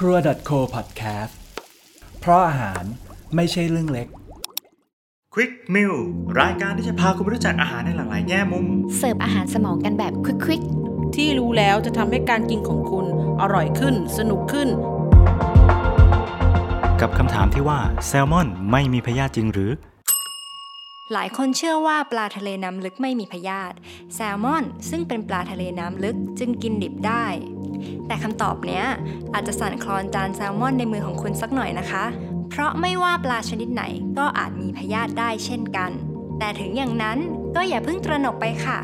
ครัว .co podcast เพราะอาหารไม่ใช่เรื่องเล็ก Quick Meal รายการที่จะพาคุณไปรู้จักอาหารในหลากหลายแง่มุม เสิร์ฟอาหารสมองกันแบบควิกที่รู้แล้วจะทำให้การกินของคุณอร่อยขึ้น สนุกขึ้น กับคำถามที่ว่าแซลมอนไม่มีพยาธิจริงหรือ หลายคนเชื่อว่าปลาทะเลน้ำลึกไม่มีพยาธิแซลมอน ซึ่งเป็นปลาทะเลน้ำลึกจึงกินดิบได้ แต่คำตอบเนี้ยอาจจะสั่นคลอนจานแซลมอนในมือของคุณสักหน่อยนะคะ เพราะไม่ว่าปลาชนิดไหนก็อาจมีพยาธิได้เช่นกัน แต่ถึงอย่างนั้นก็อย่าเพิ่งตระหนกไปค่ะ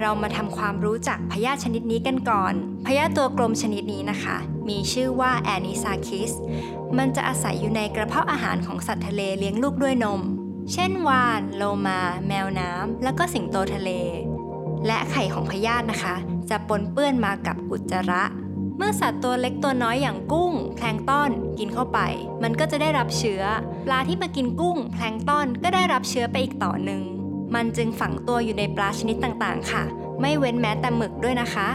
เรามาทำความรู้จักพยาธิชนิดนี้กันก่อน พยาธิตัวกลมชนิดนี้นะคะ มีชื่อว่าแอนิซาคิส มันจะอาศัยอยู่ในกระเพาะอาหารของสัตว์ทะเลเลี้ยงลูกด้วยนม เช่นวาน โลมา แมวน้ำ แล้วก็สิงโตทะเล และไข่ของพยาธินะคะ จะปนเปื้อนมากับอุจจาระ เมื่อสัตว์ตัวเล็กตัวน้อยอย่างกุ้ง แพลงต้อนกินเข้าไป มันก็จะได้รับเชื้อ ปลาที่มากินกุ้ง แพลงต้อนก็ได้รับเชื้อไปอีกต่อหนึ่งมันจึงฝังตัวอยู่ในปลาชนิดต่างๆ ค่ะ ไม่เว้นแม้แต่หมึกด้วยนะคะ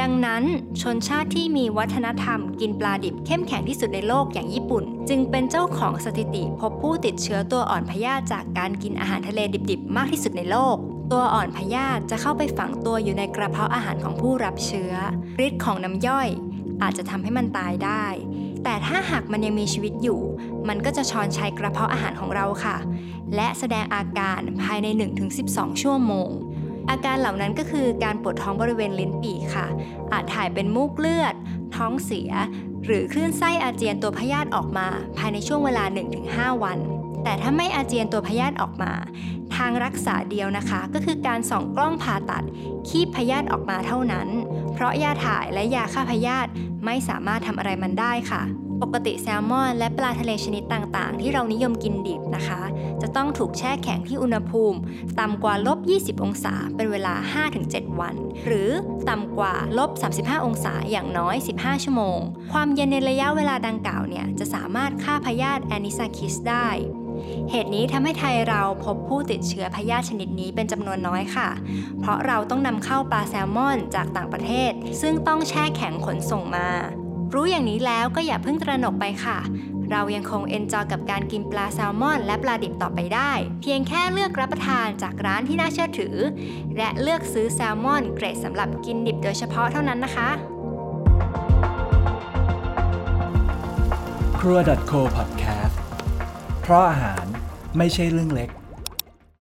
ดังนั้นชนชาติที่มีวัฒนธรรมกินปลาดิบเข้มแข็งที่สุดในโลกอย่างญี่ปุ่น จึงเป็นเจ้าของสถิติพบผู้ติดเชื้อตัวอ่อนพยาธิจากการกินอาหารทะเลดิบๆ มากที่สุดในโลก ตัวอ่อนพยาธิจะเข้าไปฝังตัวอยู่ในกระเพาะอาหารของผู้รับเชื้อฤทธิ์ของน้ำย่อยอาจจะทำให้มันตายได้ แต่ถ้าหากมันยังมีชีวิตอยู่ มันก็จะช้อนชัยกระเพาะอาหารของเราค่ะ และแสดงอาการภายใน 1-12 ชั่วโมง อาการเหล่านั้นก็คือการปวดท้องบริเวณลิ้นปี่ค่ะ อาจถ่ายเป็นมูกเลือด ท้องเสีย หรือคลื่นไส้อาเจียนตัวพยาธิออกมา ภายในช่วงเวลา 1-5 วัน แต่ถ้าไม่อาเจียนตัวพยาธิออกมา ทางรักษาเดียวนะคะ ก็คือการส่องกล้องผ่าตัด คีบพยาธิออกมาเท่านั้น เพราะยาถ่ายและยาฆ่าพยาธิไม่สามารถทำอะไรมันได้ค่ะ ปกติแซลมอน และปลาทะเลชนิดต่างๆ ที่เรานิยมกินดิบนะคะ จะต้องถูกแช่แข็งที่อุณหภูมิ ต่ำกว่าลบ 20 องศา เป็นเวลา 5-7 วัน หรือต่ำกว่าลบ 35 องศาอย่างน้อย 15 ชั่วโมง ความเย็นในระยะเวลาดังกล่าวเนี่ยจะสามารถฆ่าพยาธิ Anisakis ได้ เหตุนี้ทำให้ไทยเราพบผู้ติดเชื้อพยาธิชนิดนี้เป็นจำนวนน้อยค่ะ เพราะเราต้องนำเข้าปลาแซลมอนจากต่างประเทศ ซึ่งต้องแช่แข็งขนส่งมา รู้อย่างนี้แล้วก็อย่าเพิ่งตระหนกไปค่ะ เรายังคง enjoy กับการกินปลาแซลมอน และปลาดิบต่อไปได้ เพียงแค่เลือกรับประทานจากร้านที่น่าเชื่อถือ และเลือกซื้อแซลมอนเกรดสำหรับกินดิบโดยเฉพาะเท่านั้นนะคะครัว .co podcast เพราะอาหารไม่ใช่เรื่องเล็ก